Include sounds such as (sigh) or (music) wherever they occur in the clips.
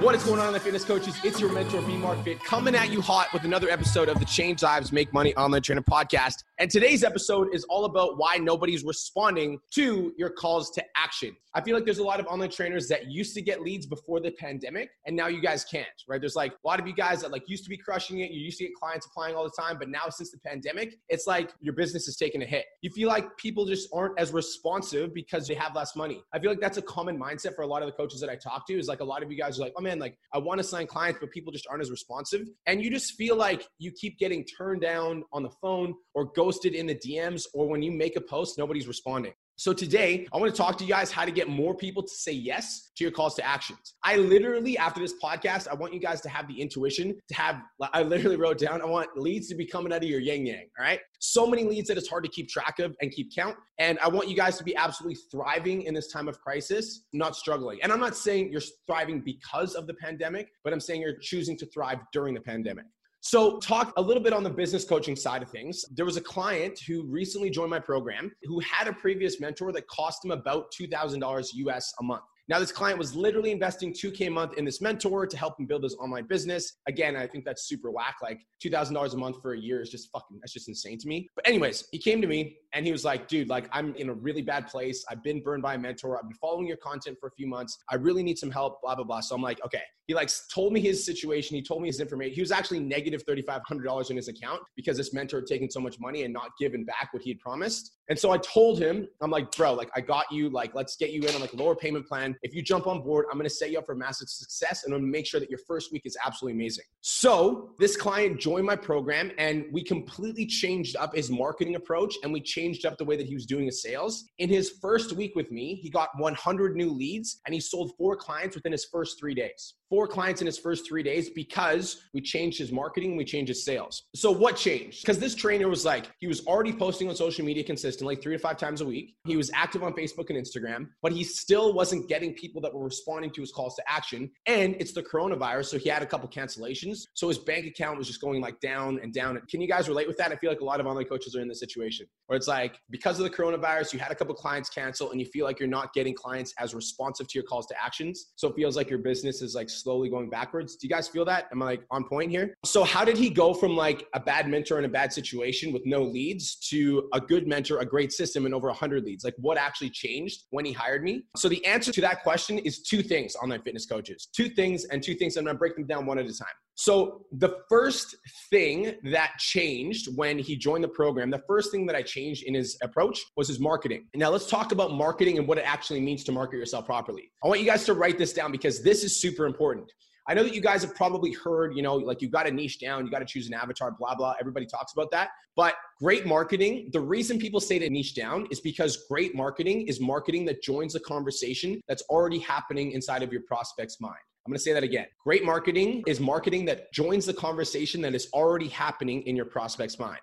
What is going on, the fitness coaches? It's your mentor, B Mark Fit, coming at you hot with another episode of the Change Lives Make Money Online Trainer podcast. And today's episode is all about why nobody's responding to your calls to action. I feel like there's a lot of online trainers that used to get leads before the pandemic, and now you guys can't, right? There's like a lot of you guys that like used to be crushing it. You used to get clients applying all the time, but now since the pandemic, it's like your business is taking a hit. You feel like people just aren't as responsive because they have less money. I feel like that's a common mindset for a lot of the coaches that I talk to. Is like a lot of you guys are like, oh man, like I want to sign clients, but people just aren't as responsive. And you just feel like you keep getting turned down on the phone or ghosted in the DMs, or when you make a post, nobody's responding. So today, I want to talk to you guys how to get more people to say yes to your calls to actions. I literally, after this podcast, I want you guys to have the intuition to have, I literally wrote down, I want leads to be coming out of your yang yang, all right? So many leads that it's hard to keep track of and keep count. And I want you guys to be absolutely thriving in this time of crisis, not struggling. And I'm not saying you're thriving because of the pandemic, but I'm saying you're choosing to thrive during the pandemic. So, talk a little bit on the business coaching side of things. There was a client who recently joined my program who had a previous mentor that cost him about $2,000 US a month. Now, this client was literally investing 2K a month in this mentor to help him build his online business. Again, I think that's super whack. Like $2,000 a month for a year is just fucking, that's just insane to me. But, anyways, he came to me and he was like, dude, like I'm in a really bad place. I've been burned by a mentor. I've been following your content for a few months. I really need some help, blah, blah, blah. So I'm like, okay. He like told me his situation. He told me his information. He was actually negative $3,500 in his account because this mentor had taken so much money and not given back what he had promised. And so I told him, I'm like, bro, like I got you. Like, let's get you in on like a lower payment plan. If you jump on board, I'm going to set you up for massive success and I'm going to make sure that your first week is absolutely amazing. So this client joined my program and we completely changed up his marketing approach and we changed up the way that he was doing his sales. In his first week with me, he got 100 new leads and he sold four clients within his first three days four clients in his first three days because we changed his marketing, we changed his sales. So what changed? Because this trainer was like, he was already posting on social media consistently, three to five times a week. He was active on Facebook and Instagram, but he still wasn't getting people that were responding to his calls to action. And it's the coronavirus, so he had a couple cancellations. So his bank account was just going like down and down. Can you guys relate with that? I feel like a lot of online coaches are in this situation where it's like because of the coronavirus, you had a couple clients cancel and you feel like you're not getting clients as responsive to your calls to actions. So it feels like your business is like slowly going backwards. Do you guys feel that? Am I like on point here? So how did he go from like a bad mentor in a bad situation with no leads to a good mentor, a great system and over 100 leads? Like what actually changed when he hired me? So the answer to that question is two things online fitness coaches. Two things and two things. I'm to break them down one at a time. So, the first thing that changed when he joined the program, the first thing that I changed in his approach was his marketing. Now, let's talk about marketing and what it actually means to market yourself properly. I want you guys to write this down because this is super important. I know that you guys have probably heard, you know, like you've got to niche down, you got to choose an avatar, blah, blah. Everybody talks about that. But great marketing, the reason people say to niche down is because great marketing is marketing that joins the conversation that's already happening inside of your prospect's mind. I'm going to say that again. Great marketing is marketing that joins the conversation that is already happening in your prospect's mind.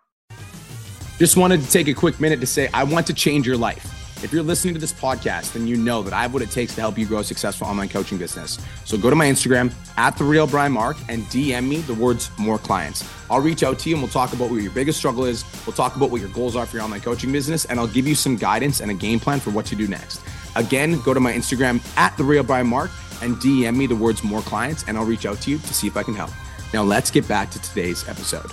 Just wanted to take a quick minute to say, I want to change your life. If you're listening to this podcast, then you know that I have what it takes to help you grow a successful online coaching business. So go to my Instagram at the real Brian Mark and DM me the words more clients. I'll reach out to you and we'll talk about what your biggest struggle is. We'll talk about what your goals are for your online coaching business, and I'll give you some guidance and a game plan for what to do next. Again, go to my Instagram at the real Brian Mark and DM me the words more clients, and I'll reach out to you to see if I can help. Now let's get back to today's episode.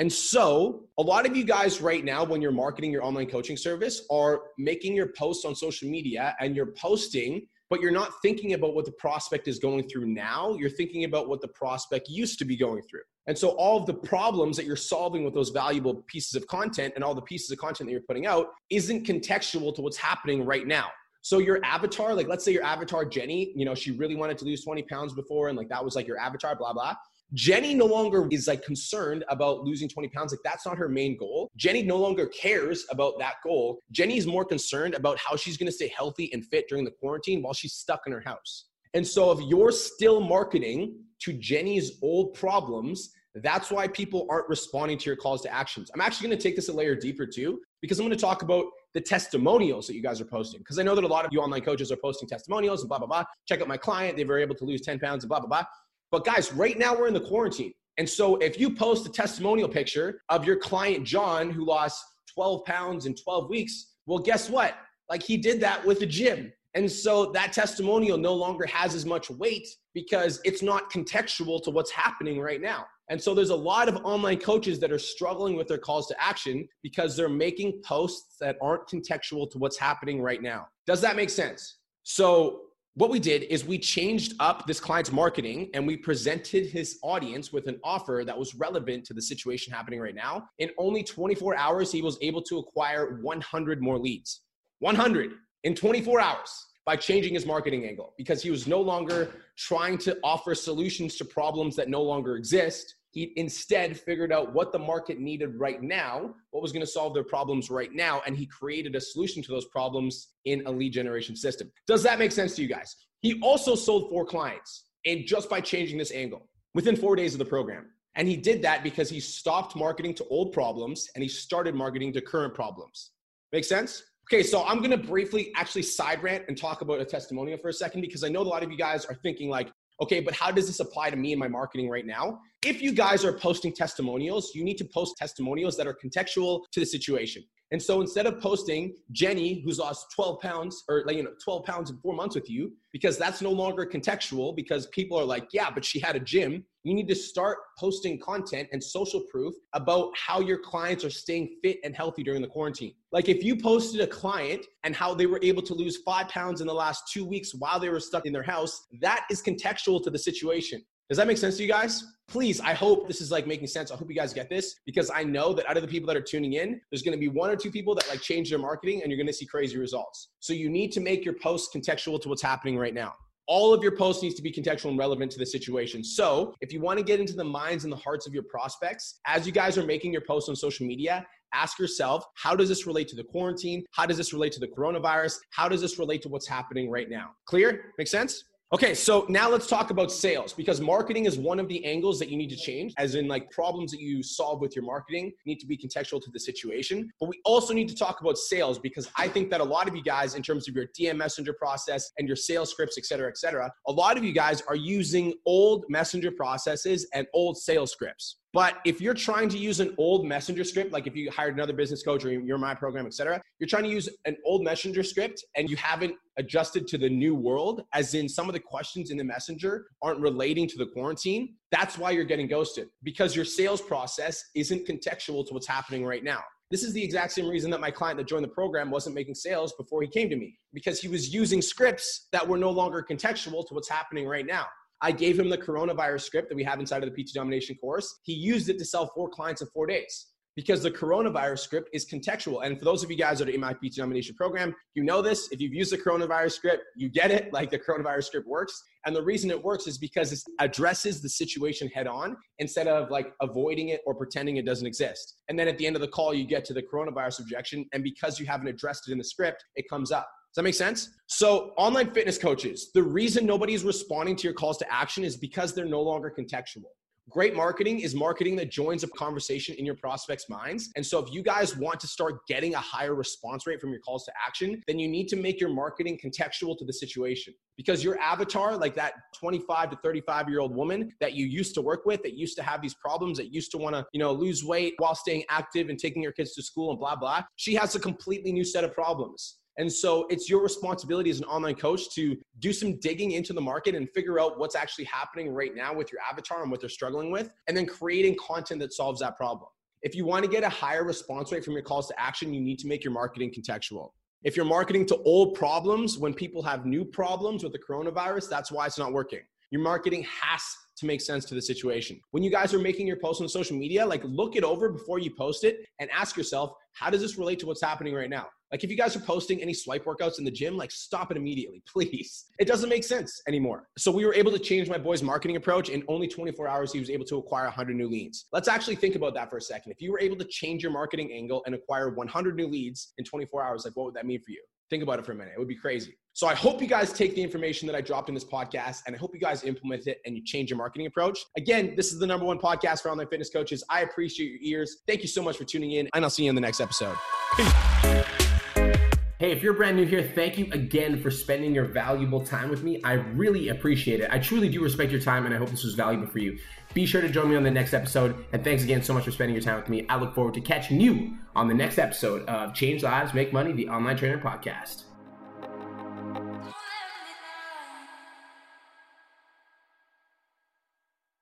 And so, a lot of you guys right now, when you're marketing your online coaching service, are making your posts on social media and you're posting, but you're not thinking about what the prospect is going through now. You're thinking about what the prospect used to be going through. And so, all of the problems that you're solving with those valuable pieces of content and all the pieces of content that you're putting out isn't contextual to what's happening right now. So your avatar, like let's say your avatar Jenny, you know, she really wanted to lose 20 pounds before and like that was like your avatar, blah, blah. Jenny no longer is like concerned about losing 20 pounds. Like that's not her main goal. Jenny no longer cares about that goal. Jenny is more concerned about how she's going to stay healthy and fit during the quarantine while she's stuck in her house. And so if you're still marketing to Jenny's old problems, that's why people aren't responding to your calls to actions. I'm actually going to take this a layer deeper too, because I'm going to talk about the testimonials that you guys are posting. Because I know that a lot of you online coaches are posting testimonials and blah, blah, blah. Check out my client. They were able to lose 10 pounds and blah, blah, blah. But guys, right now we're in the quarantine. And so if you post a testimonial picture of your client, John, who lost 12 pounds in 12 weeks, well, guess what? Like he did that with a gym. And so that testimonial no longer has as much weight because it's not contextual to what's happening right now. And so there's a lot of online coaches that are struggling with their calls to action because they're making posts that aren't contextual to what's happening right now. Does that make sense? So what we did is we changed up this client's marketing and we presented his audience with an offer that was relevant to the situation happening right now. In only 24 hours, he was able to acquire 100 more leads. 100 in 24 hours by changing his marketing angle because he was no longer trying to offer solutions to problems that no longer exist. He instead figured out what the market needed right now, what was going to solve their problems right now, and he created a solution to those problems in a lead generation system. Does that make sense to you guys? He also sold four clients and just by changing this angle within four days of the program. And he did that because he stopped marketing to old problems and he started marketing to current problems. Make sense? Okay, so I'm gonna briefly actually side rant and talk about a testimonial for a second because I know a lot of you guys are thinking like, okay, but how does this apply to me and my marketing right now? If you guys are posting testimonials, you need to post testimonials that are contextual to the situation. And so instead of posting Jenny, who's lost 12 pounds or like, you know, 12 pounds in four months with you, because that's no longer contextual because people are like, yeah, but she had a gym. You need to start posting content and social proof about how your clients are staying fit and healthy during the quarantine. Like if you posted a client and how they were able to lose five pounds in the last two weeks while they were stuck in their house, that is contextual to the situation. Does that make sense to you guys? Please, I hope this is like making sense. I hope you guys get this because I know that out of the people that are tuning in, there's to be one or two people that like change their marketing and you're to see crazy results. So you need to make your posts contextual to what's happening right now. All of your posts needs to be contextual and relevant to the situation. So if you want to get into the minds and the hearts of your prospects, as you guys are making your posts on social media, ask yourself, how does this relate to the quarantine? How does this relate to the coronavirus? How does this relate to what's happening right now? Clear? Make sense? Okay, so now let's talk about sales because marketing is one of the angles that you need to change, as in like problems that you solve with your marketing need to be contextual to the situation. But we also need to talk about sales because I think that a lot of you guys, in terms of your DM messenger process and your sales scripts, et cetera, et cetera, a lot of you guys are using old messenger processes and old sales scripts. But if you're trying to use an old messenger script, like if you hired another business coach or you're my program, et cetera, you're trying to use an old messenger script and you haven't adjusted to the new world, as in some of the questions in the messenger aren't relating to the quarantine, that's why you're getting ghosted because your sales process isn't contextual to what's happening right now. This is the exact same reason that my client that joined the program wasn't making sales before he came to me because he was using scripts that were no longer contextual to what's happening right now. I gave him the coronavirus script that we have inside of the PT Domination course. He used it to sell four clients in four days because the coronavirus script is contextual. And for those of you guys that are in my PT Domination program, you know this. If you've used the coronavirus script, you get it. Like the coronavirus script works. And the reason it works is because it addresses the situation head on instead of like avoiding it or pretending it doesn't exist. And then at the end of the call, you get to the coronavirus objection. And because you haven't addressed it in the script, it comes up. Does that make sense? So, online fitness coaches, the reason nobody's responding to your calls to action is because they're no longer contextual. Great marketing is marketing that joins a conversation in your prospects' minds. And so, if you guys want to start getting a higher response rate from your calls to action, then you need to make your marketing contextual to the situation. Because your avatar, like that 25 to 35 year old woman that you used to work with, that used to have these problems, that used to want to, you know, lose weight while staying active and taking your kids to school and blah, blah, she has a completely new set of problems. And so it's your responsibility as an online coach to do some digging into the market and figure out what's actually happening right now with your avatar and what they're struggling with, and then creating content that solves that problem. If you want to get a higher response rate from your calls to action, you need to make your marketing contextual. If you're marketing to old problems when people have new problems with the coronavirus, that's why it's not working. Your marketing has to make sense to the situation. When you guys are making your posts on social media, like look it over before you post it and ask yourself, how does this relate to what's happening right now? Like if you guys are posting any swipe workouts in the gym, like stop it immediately, (laughs) please. It doesn't make sense anymore. So we were able to change my boy's marketing approach. In only 24 hours, he was able to acquire 100 new leads. Let's actually think about that for a second. If you were able to change your marketing angle and acquire 100 new leads in 24 hours, like what would that mean for you? Think about it for a minute. It would be crazy. So I hope you guys take the information that I dropped in this podcast and I hope you guys implement it and you change your marketing approach. Again, this is the number one podcast for online fitness coaches. I appreciate your ears. Thank you so much for tuning in and I'll see you in the next episode. Hey, if you're brand new here, thank you again for spending your valuable time with me. I really appreciate it. I truly do respect your time, and I hope this was valuable for you. Be sure to join me on the next episode. And thanks again so much for spending your time with me. I look forward to catching you on the next episode of Change Lives, Make Money, the Online Trainer Podcast.